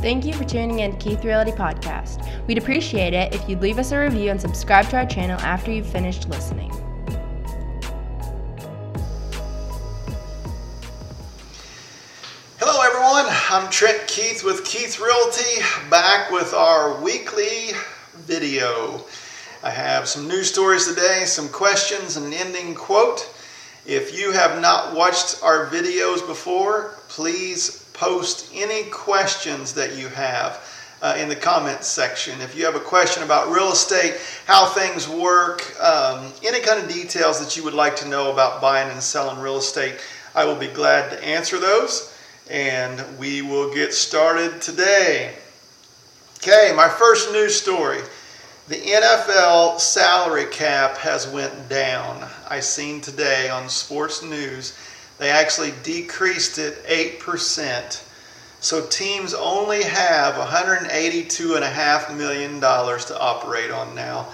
Thank you for tuning in to Keith Realty Podcast. We'd appreciate it if you'd leave us a review and subscribe to our channel after you've finished listening. Hello, everyone. I'm Trent Keith with Keith Realty, back with our weekly video. I have some news stories today, some questions, and an ending quote. If you have not watched our videos before, please post any questions that you have uh, in the comments section. If you have a question about real estate, how things work, um, any kind of details that you would like to know about buying and selling real estate, I will be glad to answer those. And we will get started today. Okay, my first news story. The NFL salary cap has went down. I seen today on sports news they actually decreased it 8%. So teams only have $182.5 million to operate on now.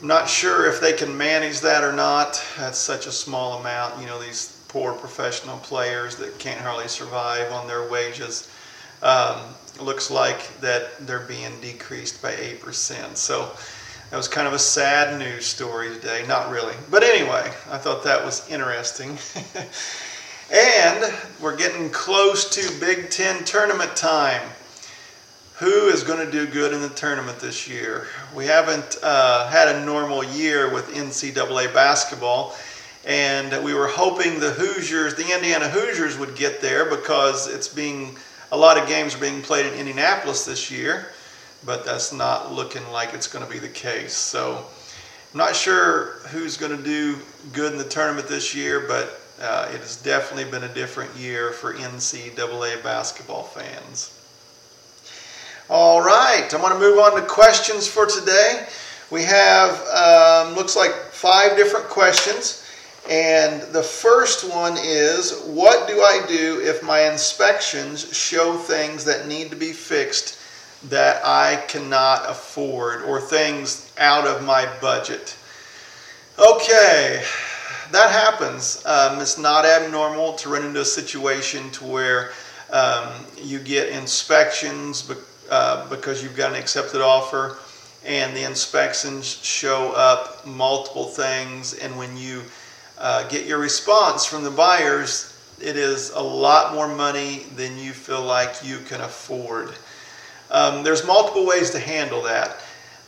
I'm not sure if they can manage that or not. That's such a small amount. You know, these poor professional players that can't hardly survive on their wages. Um, looks like that they're being decreased by 8%. So that was kind of a sad news story today. Not really. But anyway, I thought that was interesting. and we're getting close to Big Ten tournament time. Who is going to do good in the tournament this year? We haven't uh, had a normal year with NCAA basketball, and we were hoping the Hoosiers, the Indiana Hoosiers, would get there because it's being a lot of games are being played in Indianapolis this year but that's not looking like it's going to be the case. So I'm not sure who's going to do good in the tournament this year, but uh, it has definitely been a different year for NCAA basketball fans. All right, I'm going to move on to questions for today. We have, um, looks like five different questions. And the first one is What do I do if my inspections show things that need to be fixed that I cannot afford or things out of my budget. Okay, that happens. Um, it's not abnormal to run into a situation to where um, you get inspections be- uh, because you've got an accepted offer and the inspections show up multiple things and when you uh, get your response from the buyers it is a lot more money than you feel like you can afford um, there's multiple ways to handle that.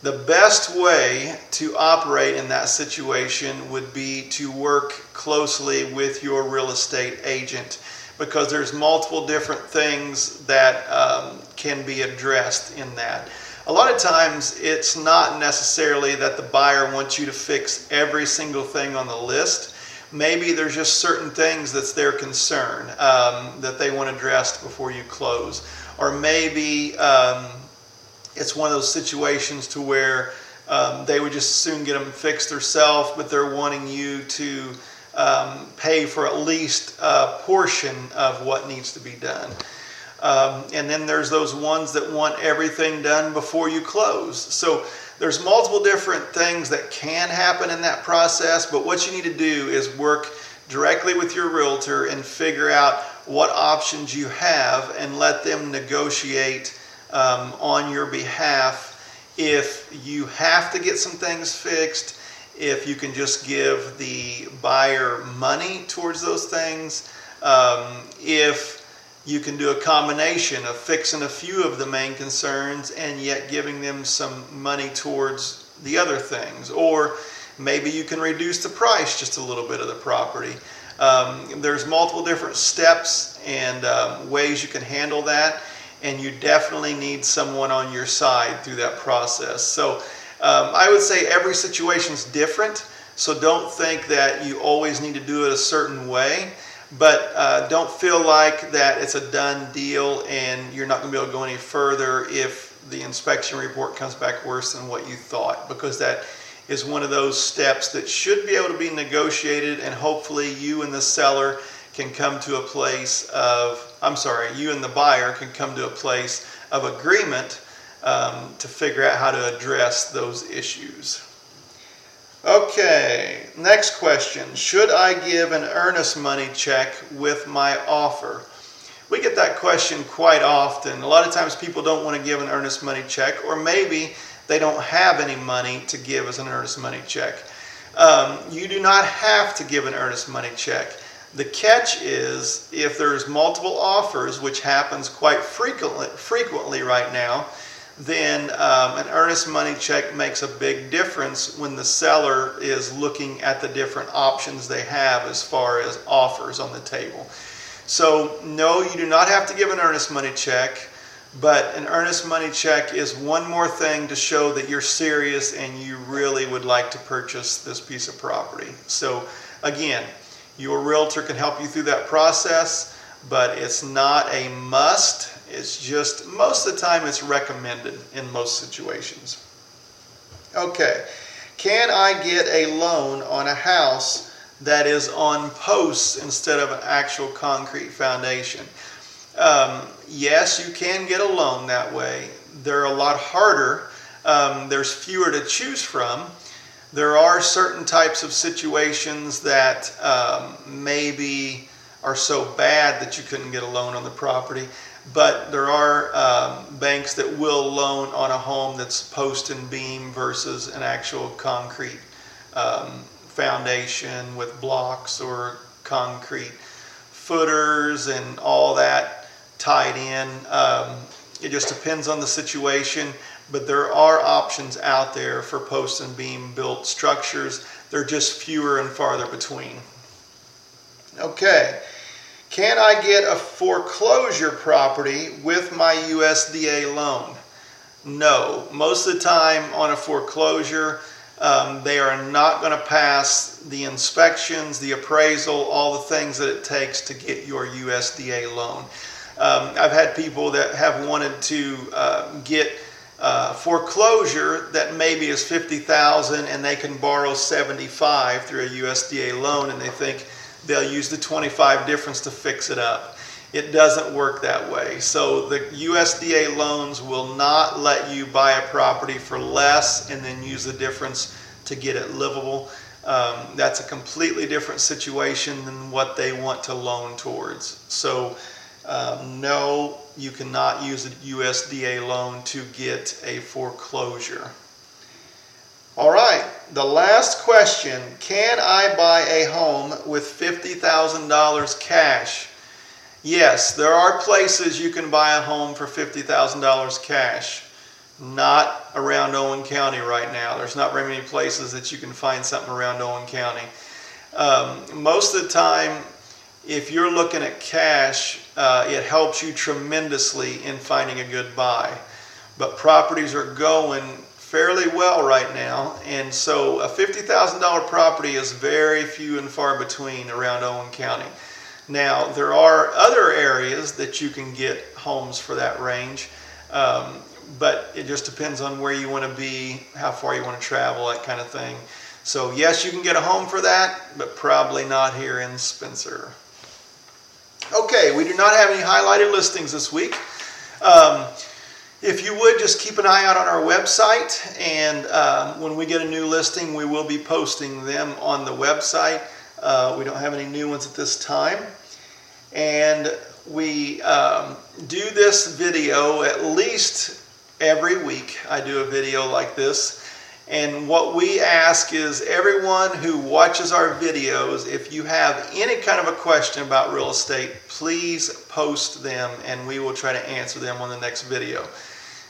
The best way to operate in that situation would be to work closely with your real estate agent because there's multiple different things that um, can be addressed in that. A lot of times it's not necessarily that the buyer wants you to fix every single thing on the list. Maybe there's just certain things that's their concern um, that they want addressed before you close or maybe um, it's one of those situations to where um, they would just soon get them fixed themselves, but they're wanting you to um, pay for at least a portion of what needs to be done. Um, and then there's those ones that want everything done before you close. So there's multiple different things that can happen in that process, but what you need to do is work directly with your realtor and figure out what options you have and let them negotiate um, on your behalf. If you have to get some things fixed, if you can just give the buyer money towards those things, um, if you can do a combination of fixing a few of the main concerns and yet giving them some money towards the other things, or maybe you can reduce the price just a little bit of the property. Um, there's multiple different steps and um, ways you can handle that, and you definitely need someone on your side through that process. So um, I would say every situation is different, so don't think that you always need to do it a certain way. But uh, don't feel like that it's a done deal and you're not going to be able to go any further if the inspection report comes back worse than what you thought, because that is one of those steps that should be able to be negotiated, and hopefully, you and the seller can come to a place of, I'm sorry, you and the buyer can come to a place of agreement um, to figure out how to address those issues. Okay, next question. Should I give an earnest money check with my offer? We get that question quite often. A lot of times people don't want to give an earnest money check, or maybe they don't have any money to give as an earnest money check. Um, you do not have to give an earnest money check. The catch is if there's multiple offers, which happens quite frequently, frequently right now, then um, an earnest money check makes a big difference when the seller is looking at the different options they have as far as offers on the table. So, no, you do not have to give an earnest money check, but an earnest money check is one more thing to show that you're serious and you really would like to purchase this piece of property. So, again, your realtor can help you through that process, but it's not a must it's just, most of the time, it's recommended in most situations. Okay, can I get a loan on a house that is on posts instead of an actual concrete foundation? Um, yes, you can get a loan that way. They're a lot harder. Um, there's fewer to choose from. There are certain types of situations that um, maybe are so bad that you couldn't get a loan on the property but there are um, banks that will loan on a home that's post and beam versus an actual concrete um, foundation with blocks or concrete footers and all that tied in. Um, it just depends on the situation, but there are options out there for post and beam built structures. They're just fewer and farther between. Okay. Can I get a foreclosure property with my USDA loan? No. Most of the time on a foreclosure, um, they are not going to pass the inspections, the appraisal, all the things that it takes to get your USDA loan. Um, I've had people that have wanted to uh, get uh, foreclosure that maybe is 50,000 and they can borrow 75 through a USDA loan and they think they'll use the 25 difference to fix it up. It doesn't work that way. So the USDA loans will not let you buy a property for less and then use the difference to get it livable. Um, that's a completely different situation than what they want to loan towards. So, um, no, you cannot use a USDA loan to get a foreclosure. All right, the last question Can I buy a home with $50,000 cash? Yes, there are places you can buy a home for $50,000 cash. Not around Owen County right now. There's not very many places that you can find something around Owen County. Um, most of the time, if you're looking at cash, uh, it helps you tremendously in finding a good buy. But properties are going fairly well right now. And so a $50,000 property is very few and far between around Owen County. Now, there are other areas that you can get homes for that range, um, but it just depends on where you want to be, how far you want to travel, that kind of thing. So, yes, you can get a home for that, but probably not here in Spencer. Okay, we do not have any highlighted listings this week. Um, if you would, just keep an eye out on our website, and um, when we get a new listing, we will be posting them on the website. Uh, we don't have any new ones at this time. And we um, do this video at least every week. I do a video like this. And what we ask is everyone who watches our videos, if you have any kind of a question about real estate, please post them and we will try to answer them on the next video.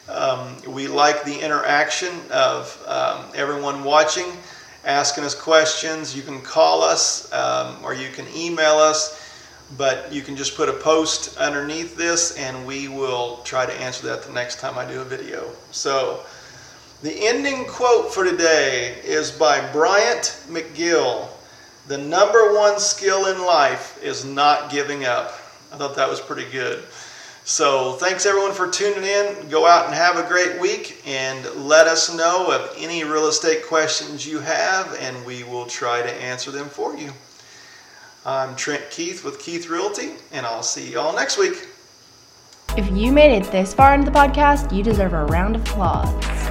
Um, we like the interaction of um, everyone watching, asking us questions. You can call us um, or you can email us, but you can just put a post underneath this and we will try to answer that the next time I do a video. So, the ending quote for today is by Bryant McGill. The number one skill in life is not giving up. I thought that was pretty good. So thanks everyone for tuning in. Go out and have a great week and let us know of any real estate questions you have and we will try to answer them for you. I'm Trent Keith with Keith Realty and I'll see you all next week. If you made it this far into the podcast, you deserve a round of applause.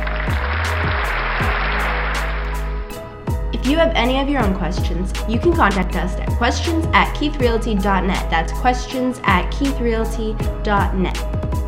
If you have any of your own questions, you can contact us at questions at keithrealty.net. That's questions at keithrealty.net.